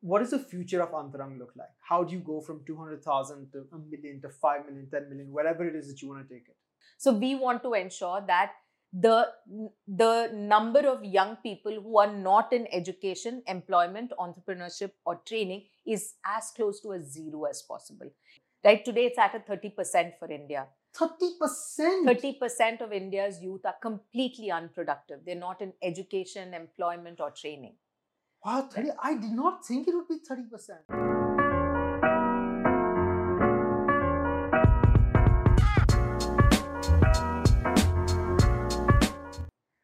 what does the future of Antarang look like? How do you go from 200,000 to a million to 5 million, 10 million, whatever it is that you want to take it? So we want to ensure that the the number of young people who are not in education, employment, entrepreneurship, or training is as close to a zero as possible. Right today, it's at a 30% for India. 30%? 30% of India's youth are completely unproductive. They're not in education, employment, or training. Wow, 30, I did not think it would be 30%.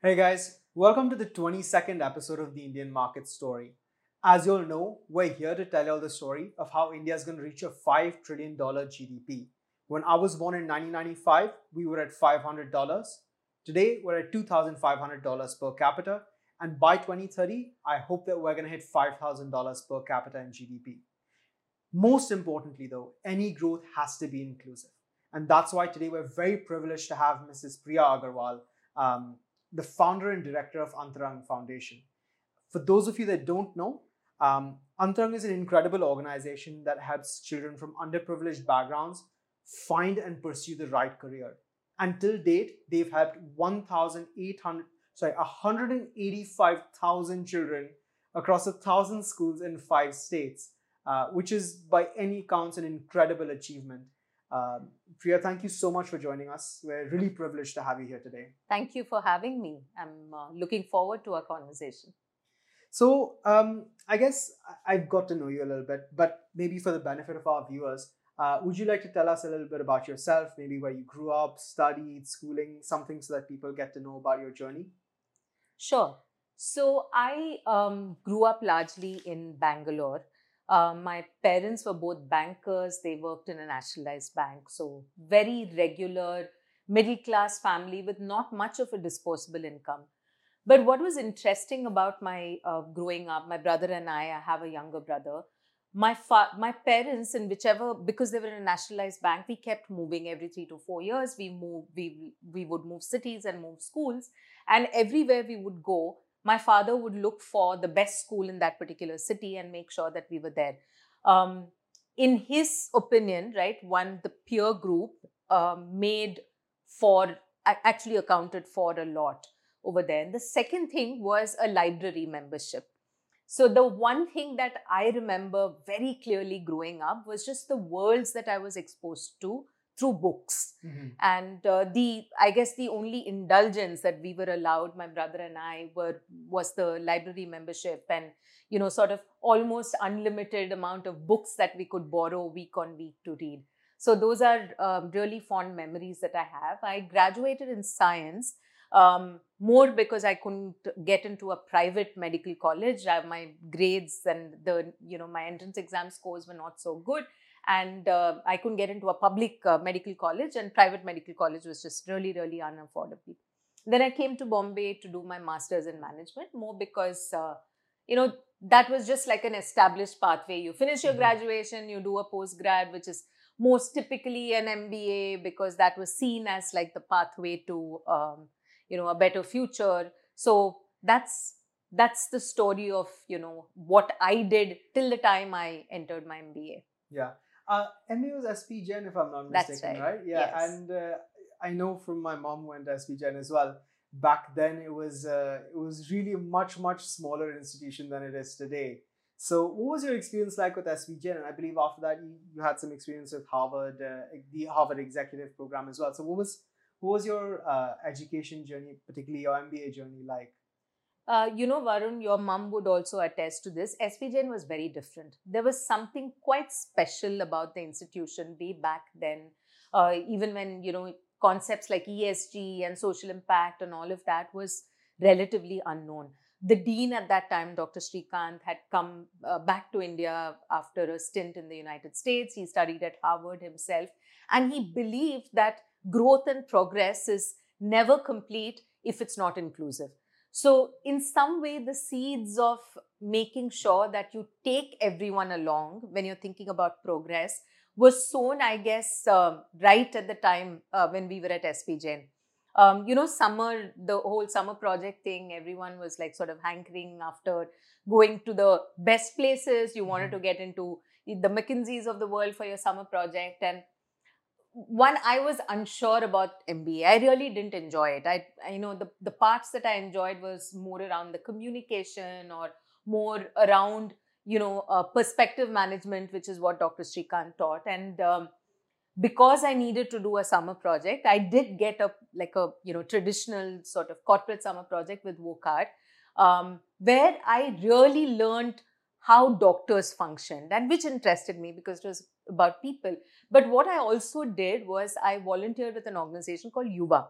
Hey guys, welcome to the 22nd episode of the Indian Market Story. As you all know, we're here to tell you all the story of how India is going to reach a $5 trillion GDP. When I was born in 1995, we were at $500. Today, we're at $2,500 per capita, and by 2030, I hope that we're going to hit $5,000 per capita in GDP. Most importantly, though, any growth has to be inclusive. And that's why today we're very privileged to have Mrs. Priya Agrawal, um, the founder and director of Antarang Foundation. For those of you that don't know, um, Antarang is an incredible organization that helps children from underprivileged backgrounds find and pursue the right career. Until date, they've helped 1,800 sorry, 185,000 children across a thousand schools in five states, uh, which is by any counts an incredible achievement. Um, Priya, thank you so much for joining us. We're really privileged to have you here today. Thank you for having me. I'm uh, looking forward to our conversation. So, um, I guess I've got to know you a little bit, but maybe for the benefit of our viewers, uh, would you like to tell us a little bit about yourself, maybe where you grew up, studied, schooling, something so that people get to know about your journey? Sure. So I um, grew up largely in Bangalore. Uh, my parents were both bankers. They worked in a nationalized bank. So very regular middle class family with not much of a disposable income. But what was interesting about my uh, growing up, my brother and I, I have a younger brother. My fa- my parents, in whichever, because they were in a nationalized bank, we kept moving every three to four years. We moved, we we would move cities and move schools, and everywhere we would go, my father would look for the best school in that particular city and make sure that we were there. Um, in his opinion, right, one, the peer group uh, made for, actually accounted for a lot over there. And the second thing was a library membership. So, the one thing that I remember very clearly growing up was just the worlds that I was exposed to through books. Mm-hmm. and uh, the i guess the only indulgence that we were allowed my brother and i were was the library membership and you know sort of almost unlimited amount of books that we could borrow week on week to read. So those are um, really fond memories that i have. I graduated in science um, more because i couldn't get into a private medical college I, my grades and the you know my entrance exam scores were not so good and uh, I couldn't get into a public uh, medical college, and private medical college was just really, really unaffordable. Then I came to Bombay to do my master's in management, more because uh, you know that was just like an established pathway. You finish your mm-hmm. graduation, you do a post grad, which is most typically an MBA because that was seen as like the pathway to um, you know a better future. So that's that's the story of you know what I did till the time I entered my MBA. Yeah. Uh, MBA was SP Jain, if I'm not mistaken, right. right. Yeah, yes. and uh, I know from my mom went to SP Jain as well. Back then, it was uh, it was really a much much smaller institution than it is today. So, what was your experience like with SP Jain? And I believe after that, you, you had some experience with Harvard, uh, the Harvard Executive Program as well. So, what was what was your uh, education journey, particularly your MBA journey, like? Uh, you know, Varun, your mum would also attest to this. SP Jain was very different. There was something quite special about the institution way back then. Uh, even when, you know, concepts like ESG and social impact and all of that was relatively unknown. The dean at that time, Dr. Srikant, had come uh, back to India after a stint in the United States. He studied at Harvard himself, and he believed that growth and progress is never complete if it's not inclusive. So, in some way, the seeds of making sure that you take everyone along when you're thinking about progress was sown, I guess, uh, right at the time uh, when we were at SP Jain. um, you know, summer, the whole summer project thing, everyone was like sort of hankering after going to the best places. You wanted Mhm. to get into the McKinseys of the world for your summer project. And one, I was unsure about MBA. I really didn't enjoy it. I, you know, the, the parts that I enjoyed was more around the communication or more around, you know, uh, perspective management, which is what Dr. Srikant taught. And um, because I needed to do a summer project, I did get a like a you know traditional sort of corporate summer project with Wockhardt, um, where I really learned how doctors functioned and which interested me because it was about people. But what I also did was I volunteered with an organization called Yuva,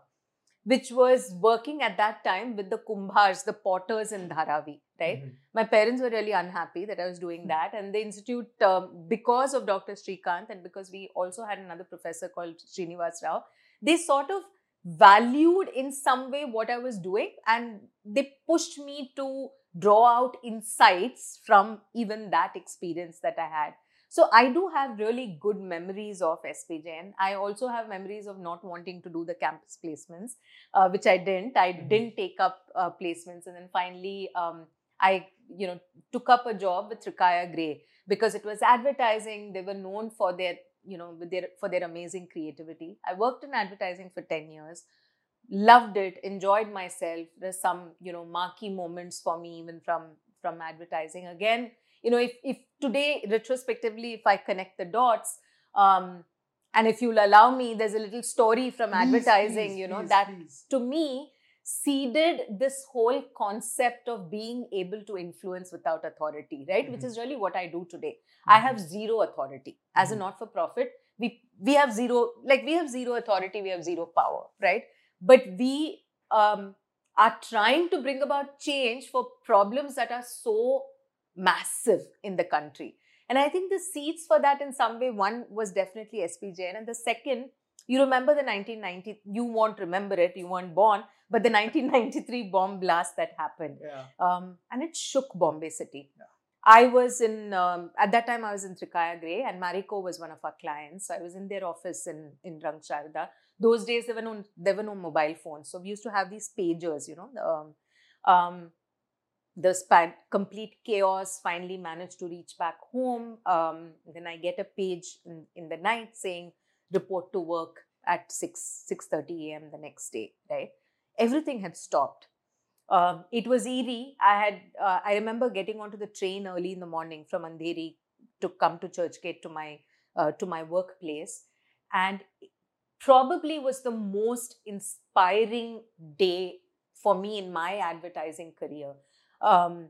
which was working at that time with the Kumbhars, the potters in Dharavi, right? Mhm. my parents were really unhappy that I was doing Hmm. that. And the institute, um, because of Dr. Srikant and because we also had another professor called Srinivas Rao, they sort of valued in some way what I was doing and they pushed me to draw out insights from even that experience that I had. So I do have really good memories of SP Jain. I also have memories of not wanting to do the campus placements, uh, which I didn't. I Mhm. didn't take up uh, placements, and then finally, um, I you know took up a job with Trikaya Gray because it was advertising. They were known for their you know with their for their amazing creativity. I worked in advertising for ten years, loved it, enjoyed myself. There's some you know marquee moments for me even from from advertising. Again, you know if if today retrospectively if I connect the dots. Um, and if you'll allow me, there's a little story from Please, advertising, please, you know, please, that to me seeded this whole concept of being able to influence without authority right which Mhm. is really what i do today i Mhm. have zero authority as a Mhm. not for profit we we have zero like we have zero authority we have zero power right but we um, are trying to bring about change for problems that are so massive in the country and i think the seeds for that in some way one was definitely SP Jain and the second you remember the 1990 you won't remember it you weren't born but the 1993 bomb blast that happened Yeah. um, and it shook bombay city Yeah. i was in um, at that time i was in trikaya gray and marico was one of our clients So i was in their office in in rang Sharda. those days there were no there were no mobile phones so we used to have these pagers you know um, um, the span, complete chaos finally managed to reach back home um, then i get a page in, in the night saying report to work at 6 6.30 a.m the next day right? Everything had stopped. Um, it was eerie i had uh, i remember getting onto the train early in the morning from andheri to come to churchgate to my uh, to my workplace. And probably was the most inspiring day for me in my advertising career. Um,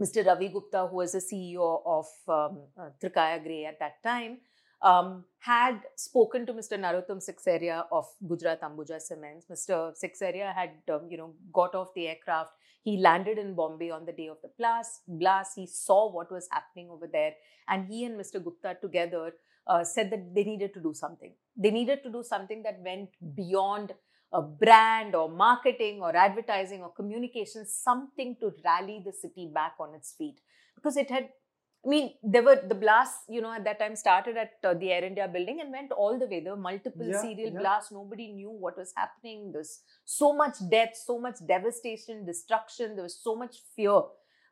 Mr. Ravi Gupta, who was the CEO of um, uh, Trikaya Gray at that time, um, had spoken to Mr. Narotam Sekhsaria of Gujarat Ambuja Cements. Mr. Sekhsaria had, um, you know, got off the aircraft. He landed in Bombay on the day of the blast. Blast. He saw what was happening over there, and he and Mr. Gupta together uh, said that they needed to do something. They needed to do something that went beyond a brand or marketing or advertising or communication, something to rally the city back on its feet. Because it had, I mean, there were the blasts, you know, at that time started at uh, the Air India building and went all the way. There were multiple Yeah, serial yeah. blasts. Nobody knew what was happening. There's so much death, so much devastation, destruction. There was so much fear.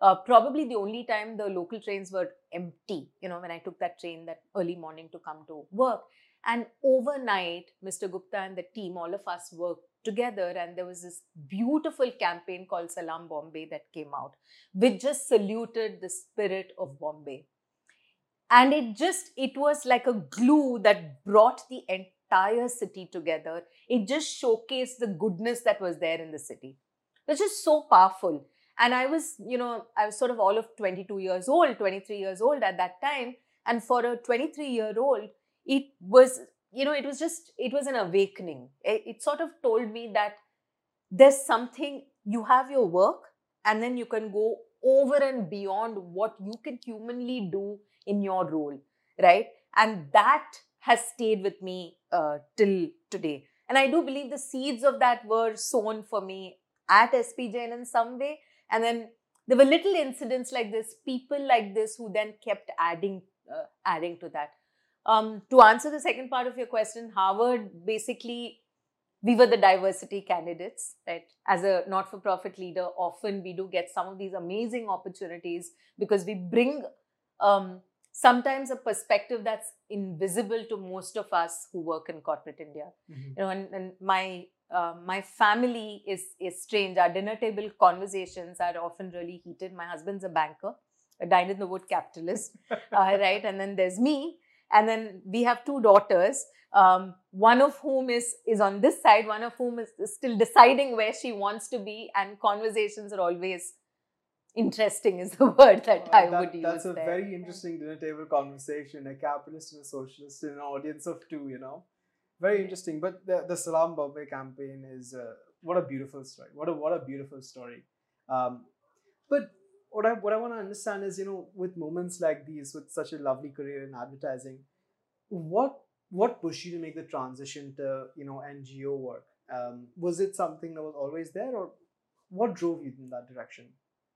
Uh, probably the only time the local trains were empty, you know, when I took that train that early morning to come to work. And overnight, Mr. Gupta and the team, all of us worked together, and there was this beautiful campaign called Salam Bombay that came out, which just saluted the spirit of Bombay. And it just, it was like a glue that brought the entire city together. It just showcased the goodness that was there in the city. It was just so powerful. And I was, you know, I was sort of all of 22 years old, 23 years old at that time. And for a 23 year old, it was you know it was just it was an awakening. It, it, sort of told me that there's something you have your work and then you can go over and beyond what you can humanly do in your role right? And that has stayed with me uh, till today. And i do believe the seeds of that were sown for me at SP Jain in some way. And then there were little incidents like this people like this who then kept adding uh, adding to that um, to answer the second part of your question, Harvard basically, we were the diversity candidates, right? As a not for profit leader, often we do get some of these amazing opportunities because we bring um, sometimes a perspective that's invisible to most of us who work in corporate India. Mhm. You know, and, and my uh, my family is is strange. Our dinner table conversations are often really heated. My husband's a banker, a dine in the wood capitalist, uh, right? And then there's me, and then we have two daughters. Um, one of whom is is on this side, one of whom is still deciding where she wants to be, and conversations are always interesting. Is the word that Uh, I that- would use. That's a there. very interesting dinner table conversation. A capitalist and a socialist in an audience of two, you know, very interesting. But the the Salam Bombay campaign is uh, what a beautiful story. What a what a beautiful story. Um, but what I what I want to understand is, you know, with moments like these, with such a lovely career in advertising, what what pushed you to make the transition to you know NGO work? Um, was it something that was always there, or what drove you in that direction?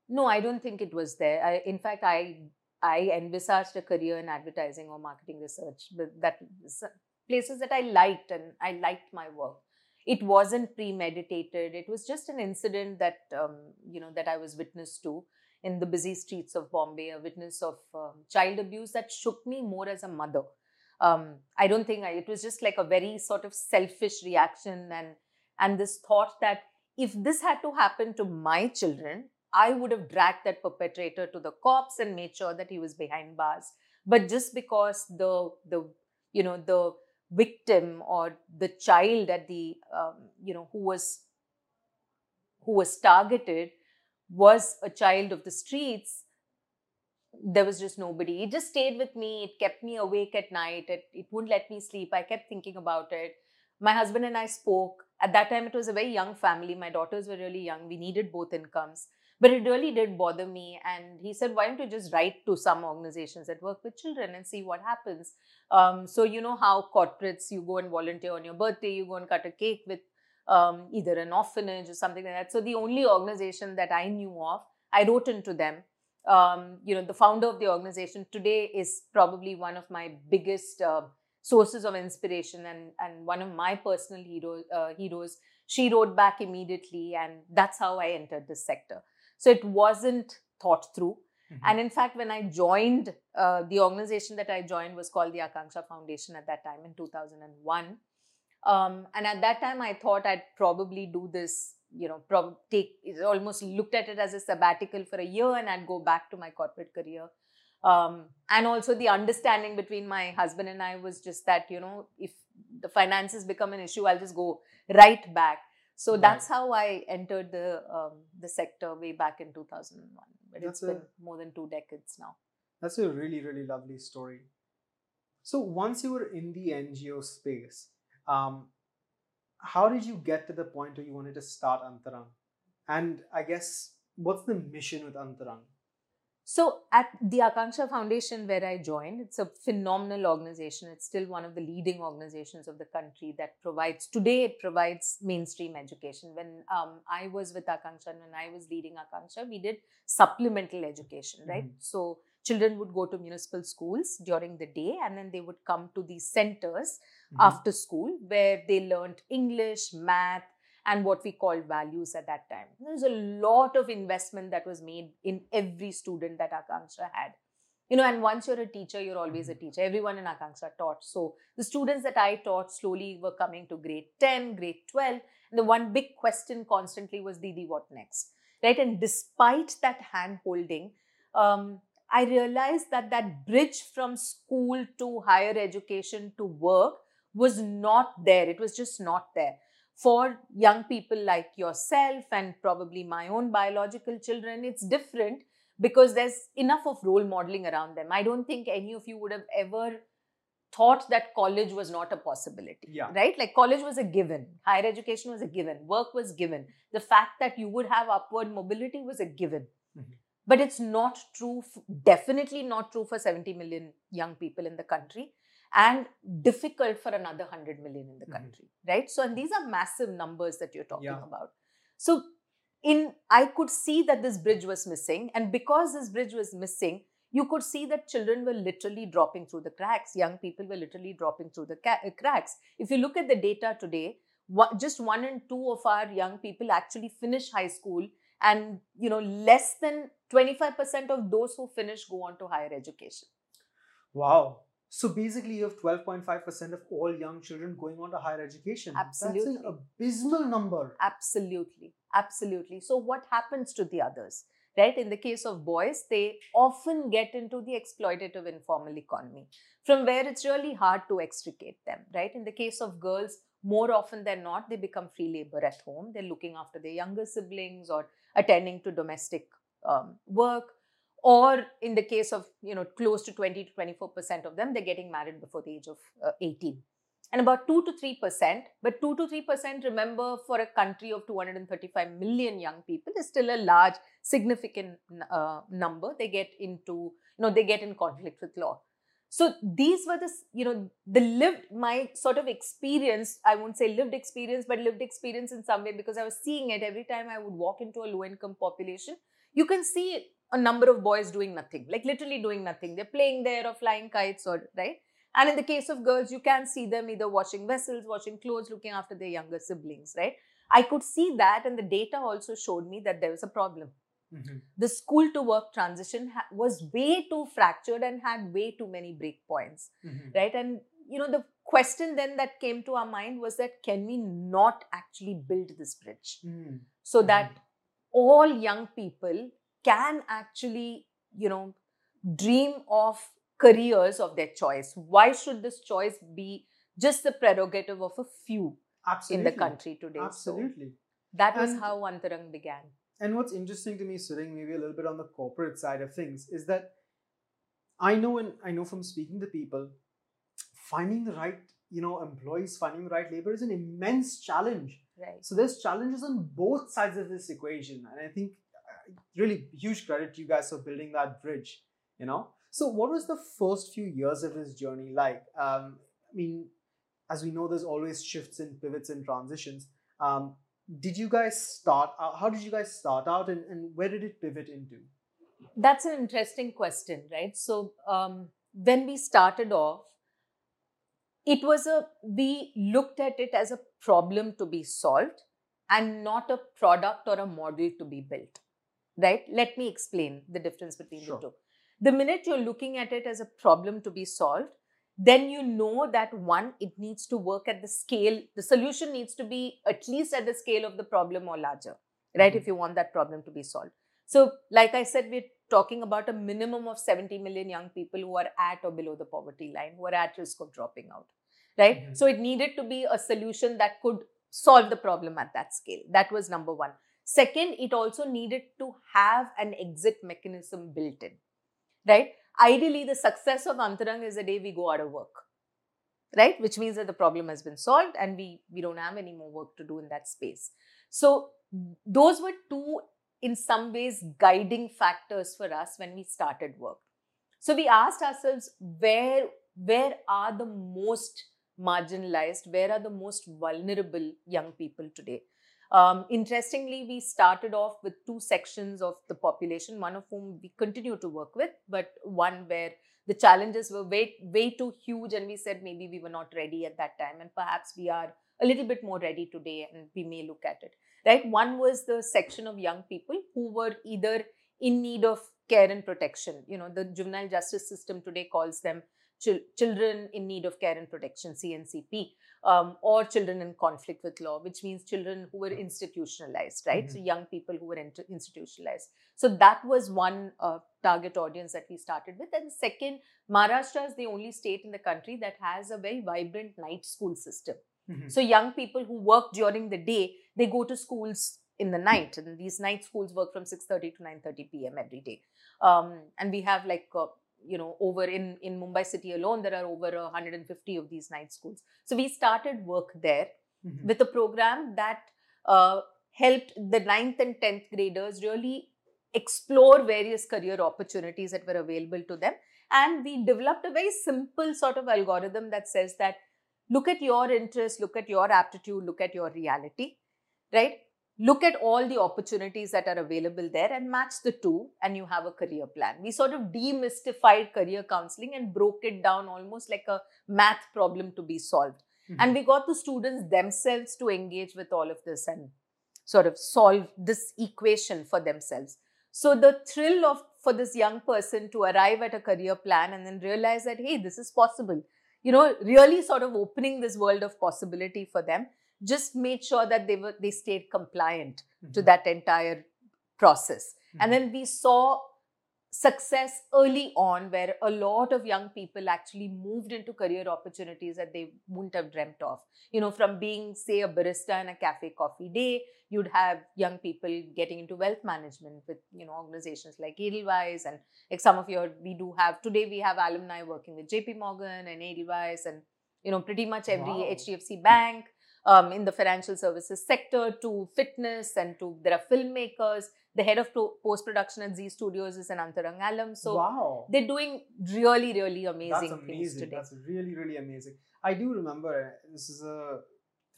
No, I don't think it was there. I, in fact, I I envisaged a career in advertising or marketing research, but that places that I liked and I liked my work. It wasn't premeditated. It was just an incident that um, you know that I was witness to in the busy streets of Bombay, a witness of um, child abuse that shook me more as a mother. Um, I don't think I, it was just like a very sort of selfish reaction and and this thought that if this had to happen to my children, I would have dragged that perpetrator to the cops and made sure that he was behind bars. But just because the the you know the victim or the child at the um, you know who was who was targeted was a child of the streets there was just nobody. It just stayed with me. It kept me awake at night. It, it wouldn't let me sleep. I kept thinking about it. My husband and i spoke. At that time it was a very young family. My daughters were really young. We needed both incomes. But it really did bother me. And he said why don't you just write to some organizations that work with children and see what happens? Um, so you know how corporates you go and volunteer on your birthday you go and cut a cake with um, either an orphanage or something like that. So the only organization that i knew of i wrote into them. Um, you know the founder of the organization today is probably one of my biggest uh, sources of inspiration and and one of my personal hero, uh, heroes. She wrote back immediately and that's how i entered this sector. So it wasn't thought through. Mm-hmm. and in fact when i joined uh, the organization that i joined was called the akanksha foundation at that time in 2001 um, and at that time i thought i'd probably do this you know prob- take almost looked at it as a sabbatical for a year and i'd go back to my corporate career um, and also the understanding between my husband and i was just that you know if the finances become an issue i'll just go right back so Right. that's how i entered the um, the sector way back in 2001 but That's it's been more than two decades now That's a really, really lovely story. So once you were in the NGO space, um, how did you get to the point where you wanted to start Antarang? And I guess what's the mission with Antarang? So at the Akanksha Foundation, where I joined, it's a phenomenal organization. It's still one of the leading organizations of the country that provides today. It provides mainstream education. When um, I was with Akanksha and when I was leading Akanksha, we did supplemental education, right? Mhm. So children would go to municipal schools during the day, and then they would come to these centers after school where they learned English, math, and what we called values at that time. There's a lot of investment that was made in every student that Akanksha had. You know, and once you're a teacher, you're always a teacher. Everyone in Akanksha taught. So the students that I taught slowly were coming to grade 10, grade 12. And the one big question constantly was, Didi, what next? Right? And despite that hand holding, um, I realized that that bridge from school to higher education to work was not there. It was just not there. For young people like yourself and probably my own biological children, it's different because there's enough of role modeling around them. I don't think any of you would have ever thought that college was not a possibility. Yeah. Right? Like college was a given, higher education was a given, work was given. The fact that you would have upward mobility was a given. But it's not true, definitely not true for 70 million young people in the country and difficult for another 100 million in the Mhm. country, right? So, and these are massive numbers that you're talking Yeah. about. So, in I could see that this bridge was missing, and because this bridge was missing, you could see that children were literally dropping through the cracks. Young people were literally dropping through the ca- cracks. If you look at the data today, one, just one in two of our young people actually finish high school and you know less than 25% of those who finish go on to higher education. Wow. So basically you have 12.5% of all young children going on to higher education. Absolutely that's an abysmal number. Absolutely. Absolutely. So what happens to the others right? In the case of boys they often get into the exploitative informal economy from where it's really hard to extricate them right? In the case of girls more often than not they become free labor at home. They're looking after their younger siblings or attending to domestic um, work or in the case of you know close to 20 to 24 percent of them they're getting married before the age of uh, 18 and about 2 to 3 percent but 2 to 3 percent remember for a country of 235 million young people is still a large significant uh, number they get into you know they get in conflict with law so these were the you know the lived my sort of experience i won't say lived experience but lived experience in some way because i was seeing it every time i would walk into a low income population. You can see a number of boys doing nothing like literally doing nothing. They're playing there or flying kites or right? And in the case of girls you can see them either washing vessels washing clothes looking after their younger siblings right? I could see that and the data also showed me that there was a problem Mm-hmm. The school to work transition ha- was way too fractured and had way too many breakpoints, mm-hmm. right? And you know, the question then that came to our mind was that can we not actually build this bridge mm-hmm. so that all young people can actually, you know, dream of careers of their choice? Why should this choice be just the prerogative of a few Absolutely. in the country today? Absolutely. So that was and how Antarang began. And what's interesting to me, sitting maybe a little bit on the corporate side of things, is that I know and I know from speaking to people, finding the right, you know, employees, finding the right labor is an immense challenge. Right. So there's challenges on both sides of this equation, and I think uh, really huge credit to you guys for building that bridge. You know. So what was the first few years of this journey like? Um, I mean, as we know, there's always shifts and pivots and transitions. Um, did you guys start out, how did you guys start out and, and where did it pivot into? That's an interesting question right? So um, when we started off it was a we looked at it as a problem to be solved and not a product or a model to be built right? Let me explain the difference between sure. the two. The minute you're looking at it as a problem to be solved then you know that one, it needs to work at the scale, the solution needs to be at least at the scale of the problem or larger, right? Mm-hmm. If you want that problem to be solved. So, like I said, we're talking about a minimum of 70 million young people who are at or below the poverty line, who are at risk of dropping out, right? Mm-hmm. So, it needed to be a solution that could solve the problem at that scale. That was number one. Second, it also needed to have an exit mechanism built in, right? Ideally the success of Antarang is the day we go out of work right? Which means that the problem has been solved and we we don't have any more work to do in that space. So those were two in some ways guiding factors for us when we started work. So we asked ourselves where where are the most marginalized where are the most vulnerable young people today um, interestingly, we started off with two sections of the population, one of whom we continue to work with, but one where the challenges were way, way too huge, and we said maybe we were not ready at that time, and perhaps we are a little bit more ready today, and we may look at it. Right? One was the section of young people who were either in need of care and protection. You know, the juvenile justice system today calls them children in need of care and protection, CNCP, um, or children in conflict with law, which means children who were institutionalized, right? Mm-hmm. So young people who were inter- institutionalized. So that was one uh, target audience that we started with. And second, Maharashtra is the only state in the country that has a very vibrant night school system. Mm-hmm. So young people who work during the day, they go to schools in the night and these night schools work from 6.30 to 9.30 p.m every day um, and we have like uh, you know over in in mumbai city alone there are over 150 of these night schools. So we started work there mm-hmm. with a program that uh, helped the ninth and 10th graders really explore various career opportunities that were available to them. And we developed a very simple sort of algorithm that says that look at your interest look at your aptitude look at your reality right look at all the opportunities that are available there and match the two and you have a career plan we sort of demystified career counseling and broke it down almost like a math problem to be solved Mhm. And we got the students themselves to engage with all of this and sort of solve this equation for themselves. So the thrill of for this young person to arrive at a career plan and then realize that hey, this is possible. You know, really sort of opening this world of possibility for them. Just made sure that they were they stayed compliant to Mhm. that entire process. Mhm. And then we saw success early on where a lot of young people actually moved into career opportunities that they wouldn't have dreamt of. You know, from being, say, a barista in a cafe coffee day, you'd have young people getting into wealth management with, you know, organizations like Edelweiss and like some of your, we do have, today we have alumni working with JP Morgan and Edelweiss and, you know, pretty much every Wow. HDFC bank um, in the financial services sector to fitness and to, there are filmmakers the head of post production at Zee Studios is an Antarang alum. So wow. they're doing really, really That's amazing, things today. That's really, really amazing. I do remember this is a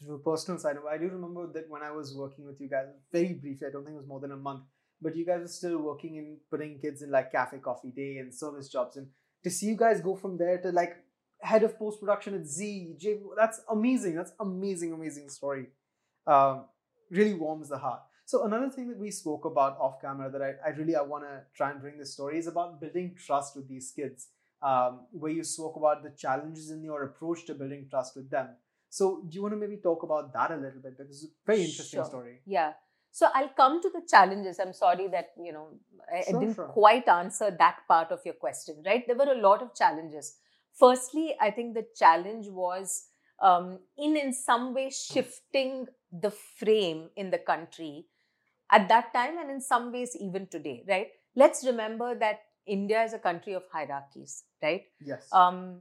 through a personal side. I do remember that when I was working with you guys, very briefly. I don't think it was more than a month, but you guys were still working in putting kids in like cafe coffee day and service jobs, and to see you guys go from there to like head of post production at Z, J, that's amazing. That's amazing, amazing story. Um, really warms the heart. So another thing that we spoke about off camera that I, I really I want to try and bring this story is about building trust with these kids. Um, where you spoke about the challenges in your approach to building trust with them. So do you want to maybe talk about that a little bit because it's a very interesting Sure. story. Yeah. So I'll come to the challenges. I'm sorry that, you know, I, I didn't sure. quite answer that part of your question, right? There were a lot of challenges. Firstly, I think the challenge was um, in in some way shifting the frame in the country at that time and in some ways even today, right? Let's remember that India is a country of hierarchies, right? Yes. um,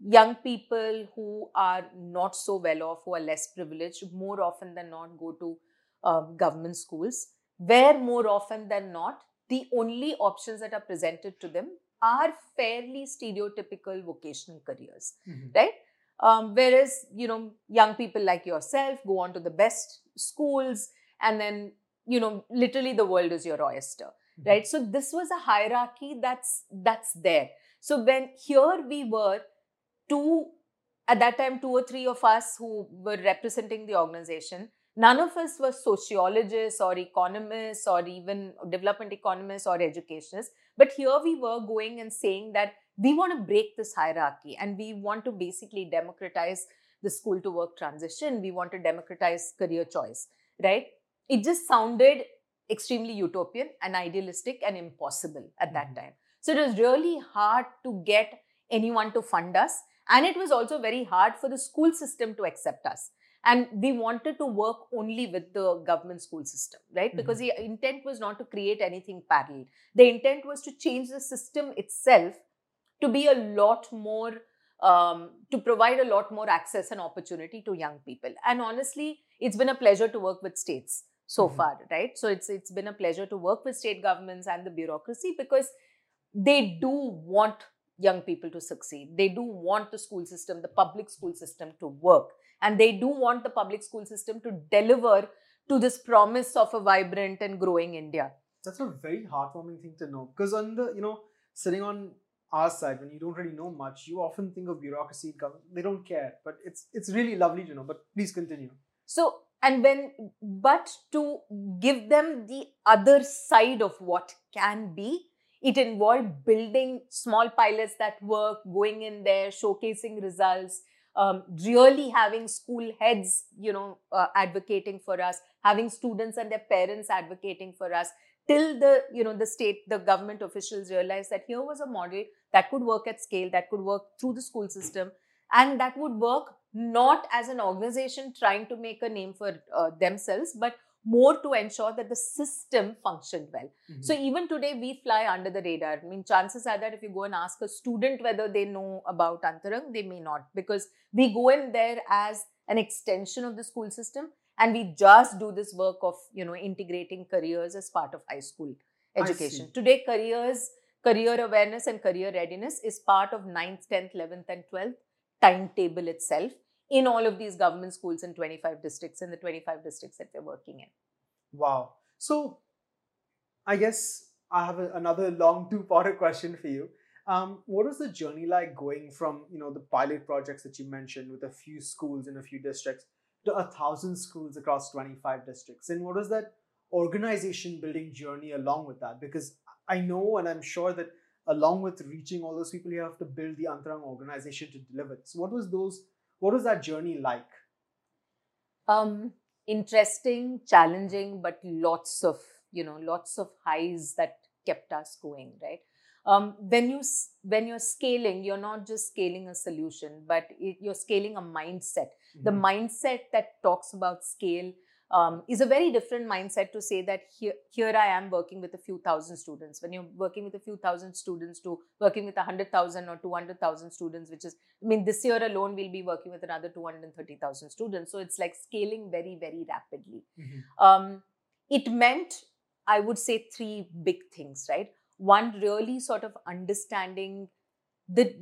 young people who are not so well off, who are less privileged, more often than not go to um, government schools, where more often than not, the only options that are presented to them are fairly stereotypical vocational careers Mhm. right? Um, whereas, you know, young people like yourself go on to the best schools and then, you know, literally the world is your oyster, Mhm. right? So this was a hierarchy that's that's there. So when here we were two, at that time, two or three of us who were representing the organization, none of us were sociologists or economists or even development economists or educationists. But here we were going and saying that we want to break this hierarchy and we want to basically democratize the school to work transition. We want to democratize career choice, right? It just sounded extremely utopian and idealistic and impossible at that Mhm. time. So it was really hard to get anyone to fund us. And it was also very hard for the school system to accept us. And we wanted to work only with the government school system, right? Because the intent was not to create anything parallel. The intent was to change the system itself to be a lot more, um, to provide a lot more access and opportunity to young people. And honestly, it's been a pleasure to work with states so Mhm. far, right? So it's it's been a pleasure to work with state governments and the bureaucracy because they do want young people to succeed. They do want the school system, the public school system to work. And they do want the public school system to deliver to this promise of a vibrant and growing India. That's a very heartwarming thing to know because on the you know sitting on our side when you don't really know much, you often think of bureaucracy. government. They don't care, but it's it's really lovely to know. But please continue. So, and when, but to give them the other side of what can be, it involved building small pilots that work, going in there, showcasing results, um, really having school heads, you know, uh, advocating for us, having students and their parents advocating for us, till the, you know, the state, the government officials realized that here was a model that could work at scale, that could work through the school system, and that would work not as an organization trying to make a name for uh, themselves, but more to ensure that the system functioned well. Mhm. So even today, we fly under the radar. I mean, chances are that if you go and ask a student whether they know about Antarang, they may not because we go in there as an extension of the school system and we just do this work of you know integrating careers as part of high school education. Today, careers, career awareness, and career readiness is part of 9th, 10th, 11th, and 12th timetable itself in all of these government schools in 25 districts in the 25 districts that we're working in. Wow. So, I guess I have a, another long two-parter question for you. Um, what was the journey like going from you know the pilot projects that you mentioned with a few schools in a few districts to a thousand schools across 25 districts? And what was that organization building journey along with that? Because I know and I'm sure that along with reaching all those people, you have to build the Antarang organization to deliver. So what was those? What was that journey like? Um, interesting, challenging, but lots of you know lots of highs that kept us going. Right. Um, when you when you're scaling, you're not just scaling a solution, but it, you're scaling a mindset. Mm-hmm. The mindset that talks about scale um, is a very different mindset to say that here, here I am working with a few thousand students. When you're working with a few thousand students to working with a hundred thousand or two hundred thousand students, which is, I mean, this year alone we'll be working with another two hundred thirty thousand students. So it's like scaling very, very rapidly. Mm-hmm. Um, it meant, I would say, three big things, right? One, really sort of understanding the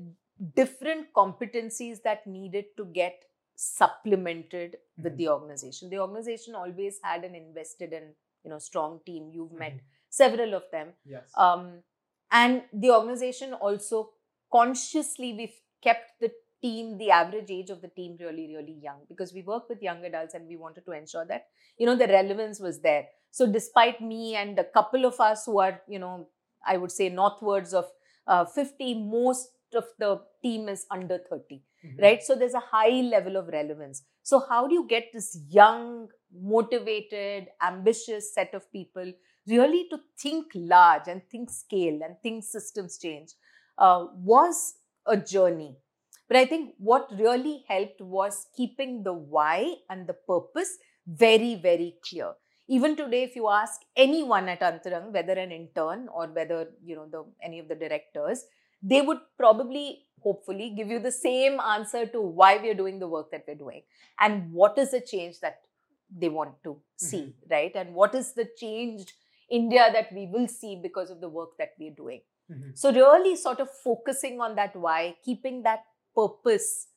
different competencies that needed to get supplemented mm-hmm. with the organization. The organization always had an invested and you know strong team. You've mm-hmm. met several of them. Yes. Um, and the organization also consciously we've kept the team the average age of the team really really young because we work with young adults and we wanted to ensure that you know the relevance was there so despite me and a couple of us who are you know i would say northwards of uh, 50 most of the team is under 30 mm-hmm. right? So there's a high level of relevance. So how do you get this young motivated ambitious set of people really to think large and think scale and think systems change uh, was a journey. But i think what really helped was keeping the why and the purpose very very clear. Even today if you ask anyone at antarang whether an intern or whether you know the any of the directors they would probably hopefully give you the same answer to why we're doing the work that we're doing and what is the change that they want to see mm-hmm. right and what is the changed india that we will see because of the work that we're doing mm-hmm. so really sort of focusing on that why keeping that purpose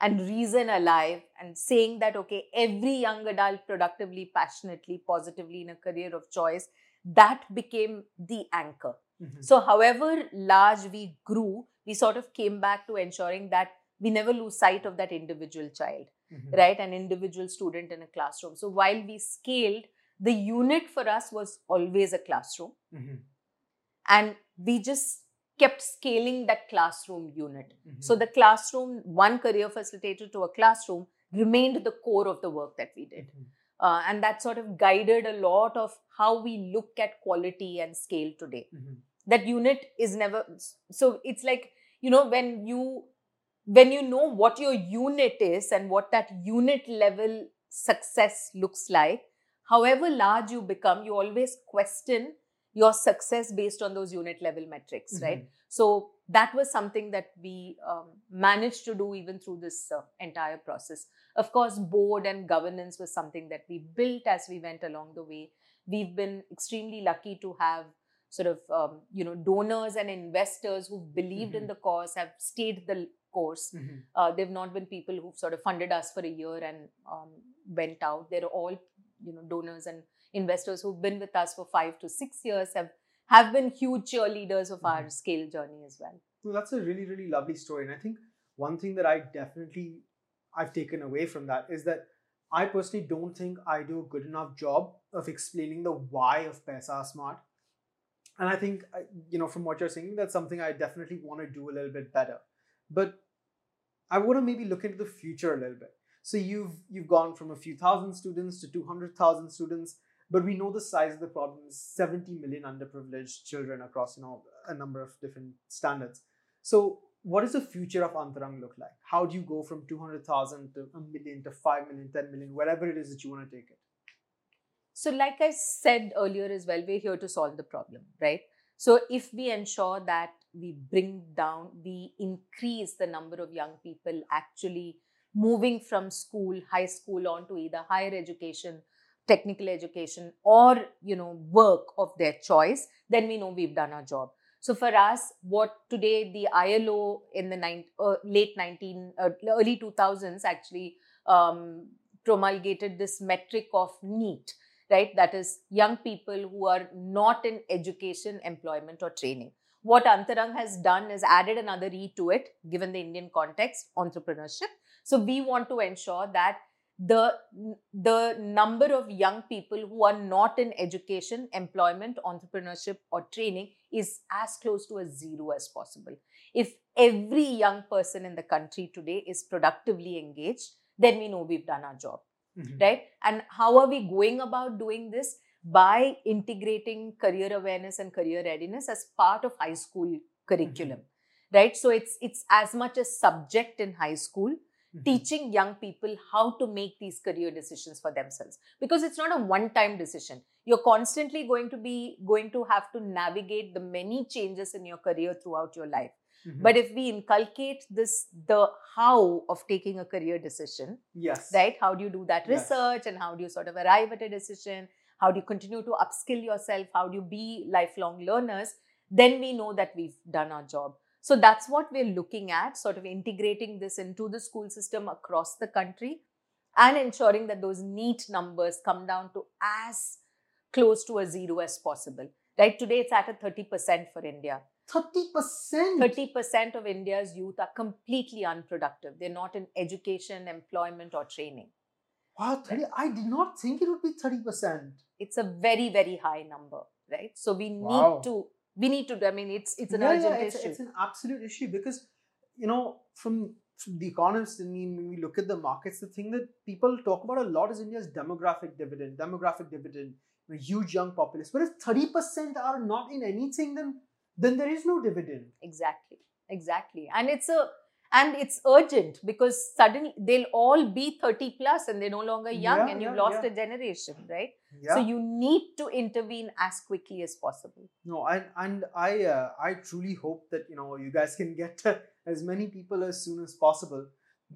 and reason alive and saying that okay every young adult productively passionately positively in a career of choice that became the anchor Mm-hmm. So, however large we grew, we sort of came back to ensuring that we never lose sight of that individual child, mm-hmm. right? An individual student in a classroom. So, while we scaled, the unit for us was always a classroom. Mm-hmm. And we just kept scaling that classroom unit. Mm-hmm. So, the classroom, one career facilitator to a classroom, remained the core of the work that we did. Uh, and that sort of guided a lot of how we look at quality and scale today. Mm-hmm. That unit is never so it's like you know when you when you know what your unit is and what that unit level success looks like, however large you become, you always question your success based on those unit level metrics, mm-hmm. right? So that was something that we um, managed to do even through this uh, entire process. Of course, board and governance was something that we built as we went along the way. We've been extremely lucky to have sort of um, you know donors and investors who've believed mm-hmm. in the cause, have stayed the course. Mm-hmm. Uh, they've not been people who've sort of funded us for a year and um, went out. They're all you know donors and investors who've been with us for five to six years have have been huge cheerleaders of our mm-hmm. scale journey as well. Well, that's a really, really lovely story. And I think one thing that I definitely I've taken away from that is that I personally don't think I do a good enough job of explaining the why of Paisa Smart. And I think, you know, from what you're saying, that's something I definitely want to do a little bit better. But I want to maybe look into the future a little bit. So you've you've gone from a few thousand students to 200,000 students but we know the size of the problem is 70 million underprivileged children across you know a number of different standards. So what does the future of antarang look like? How do you go from 200000 to a million to 5 million 10 million whatever it is that you want to take it? So like i said earlier as well we're here to solve the problem right? So if we ensure that we bring down we increase the number of young people actually moving from school high school on to either higher education technical education or you know work of their choice then we know we've done our job. So for us what today the ilo in the nine, uh, late 19 uh, early 2000s actually um, promulgated this metric of NEET right? That is young people who are not in education employment or training. What Antarang has done is added another E to it, given the Indian context, entrepreneurship. So we want to ensure that the the number of young people who are not in education, employment, entrepreneurship, or training is as close to a zero as possible. If every young person in the country today is productively engaged, then we know we've done our job, Mhm. right? And how are we going about doing this? By integrating career awareness and career readiness as part of high school curriculum, right? So it's it's as much a subject in high school. Teaching young people how to make these career decisions for themselves. Because it's not a one time decision. You're constantly going to be going to have to navigate the many changes in your career throughout your life. Mhm. but if we inculcate this the how of taking a career decision yes, right? How do you do that Yes. research and how do you sort of arrive at a decision? How do you continue to upskill yourself? How do you be lifelong learners? Then we know that we've done our job so that's what we're looking at sort of integrating this into the school system across the country and ensuring that those NEET numbers come down to as close to a zero as possible. Right? Today it's at a 30% for india. thirty percent. 30% of india's youth are completely unproductive. They're not in education employment or training. Wow, 30, I did not think it would be thirty percent. it's a very very high number right? So we need Wow. to we need to i mean it's it's an yeah, urgent yeah, it's, issue it's an absolute issue because you know from, from the economists and mean when we look at the markets, the thing that people talk about a lot is India's demographic dividend, demographic dividend, a huge young populace. But if thirty percent are not in anything, then then there is no dividend. exactly exactly and it's a and it's urgent because suddenly they'll all be 30 plus and they're no longer young Yeah, and you've yeah, lost yeah. a generation right so you need to intervene as quickly as possible No, and and I uh, I truly hope that you know you guys can get as many people as soon as possible.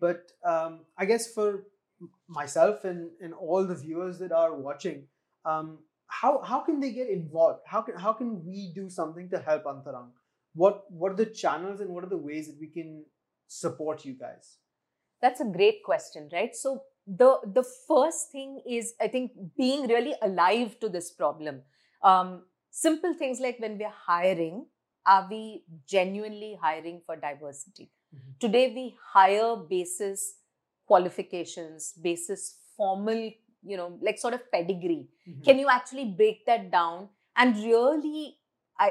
But um, I guess for myself and, and all the viewers that are watching, um, how how can they get involved? How can how can we do something to help Antarang? What what are the channels and what are the ways that we can support you guys? That's a great question, right? So the the first thing is I think being really alive to this problem. Um, simple things like when we're hiring, are we genuinely hiring for diversity? Mhm. Today we hire basis qualifications, basis formal, you know, like sort of pedigree. Can you actually break that down and really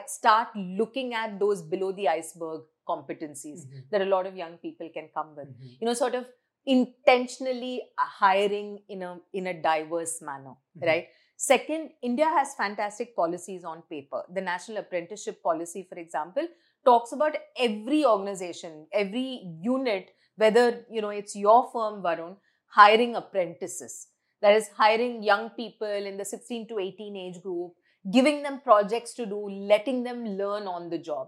start looking at those below the iceberg competencies Mhm. that a lot of young people can come with? Mhm. you know sort of intentionally hiring in a in a diverse manner Mhm. right second india has fantastic policies on paper the national apprenticeship policy for example talks about every organization every unit whether you know it's your firm varun hiring apprentices that is hiring young people in the 16 to 18 age group giving them projects to do letting them learn on the job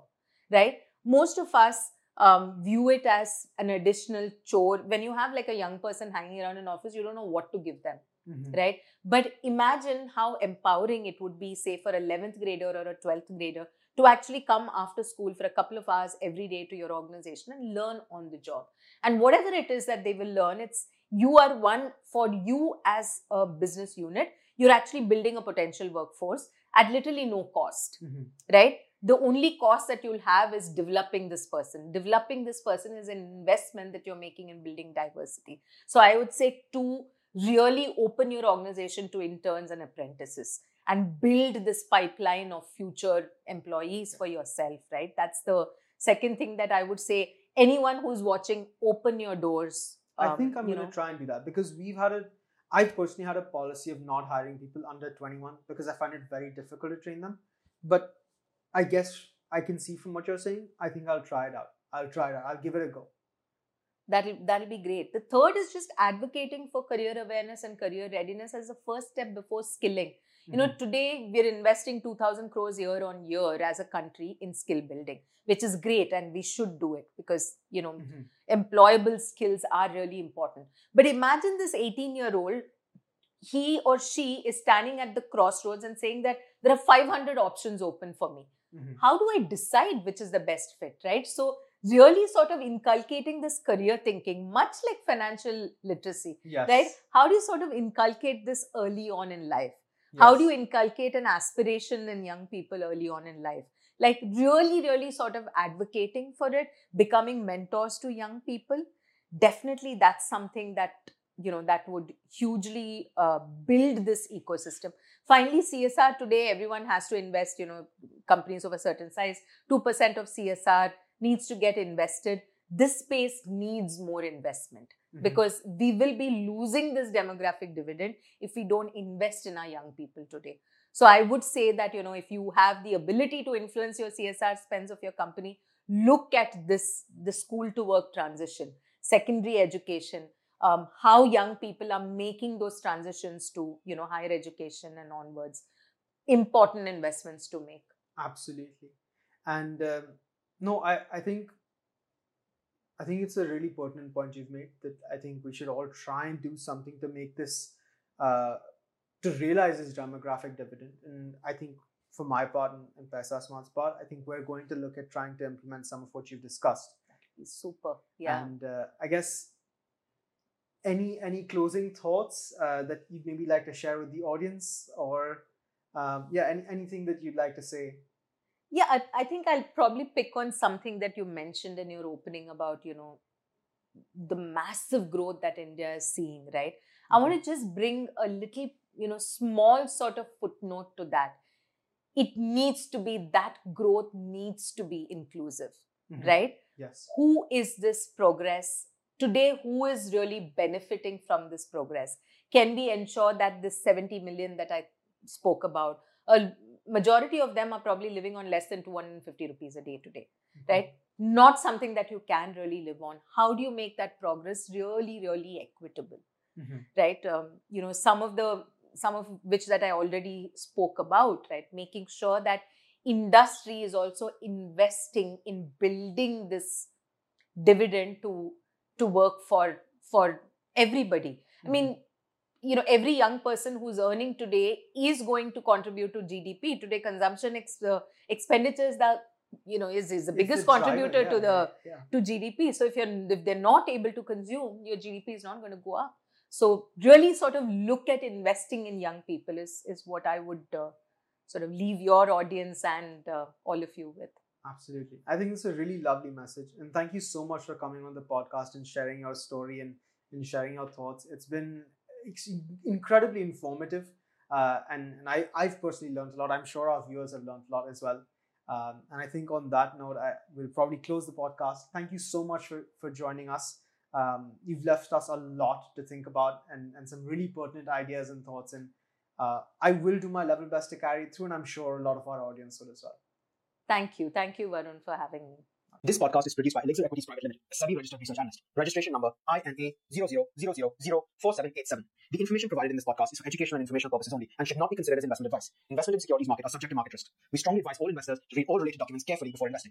right most of us um, view it as an additional chore. When you have like a young person hanging around an office, you don't know what to give them, Mhm. right? But imagine how empowering it would be, say, for a 11th grader or a 12th grader to actually come after school for a couple of hours every day to your organization and learn on the job. And whatever it is that they will learn, it's you are one for you as a business unit, you're actually building a potential workforce at literally no cost Mhm. right? The only cost that you'll have is developing this person. Developing this person is an investment that you're making in building diversity. So I would say to really open your organization to interns and apprentices and build this pipeline of future employees for yourself, right? That's the second thing that I would say. Anyone who's watching, open your doors. I um, think I'm going to try and do that because we've had a, I personally had a policy of not hiring people under 21 because I find it very difficult to train them. But I guess I can see from what you're saying, I think I'll try it out. I'll try it out. I'll give it a go. that'll that'll be great the third is just advocating for career awareness and career readiness as a first step before skilling you know Mhm. today we're investing 2000 crores year on year as a country in skill building which is great and we should do it because you know Mhm. employable skills are really important but imagine this 18 year old he or she is standing at the crossroads and saying that there are 500 options open for me Mhm. how do I decide which is the best fit, right? So, really sort of inculcating this career thinking, much like financial literacy, Yes. right? How do you sort of inculcate this early on in life? How do you inculcate an aspiration in young people early on in life? like really, really sort of advocating for it, becoming mentors to young people, definitely that's something that you know that would hugely uh, build this ecosystem. Finally csr today everyone has to invest you know companies of a certain size 2% of csr needs to get invested. This space needs more investment mm-hmm. because we will be losing this demographic dividend if we don't invest in our young people today. So i would say that you know if you have the ability to influence your csr spends of your company look at this the school to work transition secondary education um, how young people are making those transitions to you know higher education and onwards important investments to make. Absolutely. And um, no i i think i think it's a really pertinent point you've made that i think we should all try and do something to make this uh, to realize this demographic dividend. And i think for my part and, PaisaSmart's part, I think we're going to look at trying to implement some of what you've discussed. Super, yeah. And uh, I guess any any closing thoughts uh, that you'd maybe like to share with the audience? Or um, yeah any, anything that you'd like to say? Yeah I, I think i'll probably pick on something that you mentioned in your opening about you know the massive growth that india is seeing right? Mm-hmm. i want to just bring a little you know small sort of footnote to that. It needs to be that growth needs to be inclusive mm-hmm. right? Yes. Who is this progress today who is really benefiting from this progress? Can we ensure that this 70 million that i spoke about a majority of them are probably living on less than 250 rupees a day today mm-hmm. right? Not something that you can really live on. How do you make that progress really really equitable mm-hmm. right? Um, you know some of the some of which that i already spoke about right? Making sure that industry is also investing in building this dividend to to work for for everybody. Mm-hmm. i mean you know every young person who's earning today is going to contribute to gdp today consumption ex- uh, expenditures that you know is, is the biggest contributor driver, yeah, to the yeah. to gdp so if you're if they're not able to consume your gdp is not going to go up. So really sort of look at investing in young people is is what i would uh, sort of leave your audience and uh, all of you with Absolutely. I think it's a really lovely message. And thank you so much for coming on the podcast and sharing your story and, and sharing your thoughts. It's been incredibly informative. Uh, and and I, I've personally learned a lot. I'm sure our viewers have learned a lot as well. Um, and I think on that note, I will probably close the podcast. Thank you so much for, for joining us. Um, you've left us a lot to think about and, and some really pertinent ideas and thoughts. And uh, I will do my level best to carry through, and I'm sure a lot of our audience will as well. Thank you. Thank you, Varun, for having me. This podcast is produced by Elixir Equities Private Limited, a SEBI registered research analyst. Registration number INA 00004787. The information provided in this podcast is for educational and informational purposes only and should not be considered as investment advice. Investment in securities market are subject to market risk. We strongly advise all investors to read all related documents carefully before investing.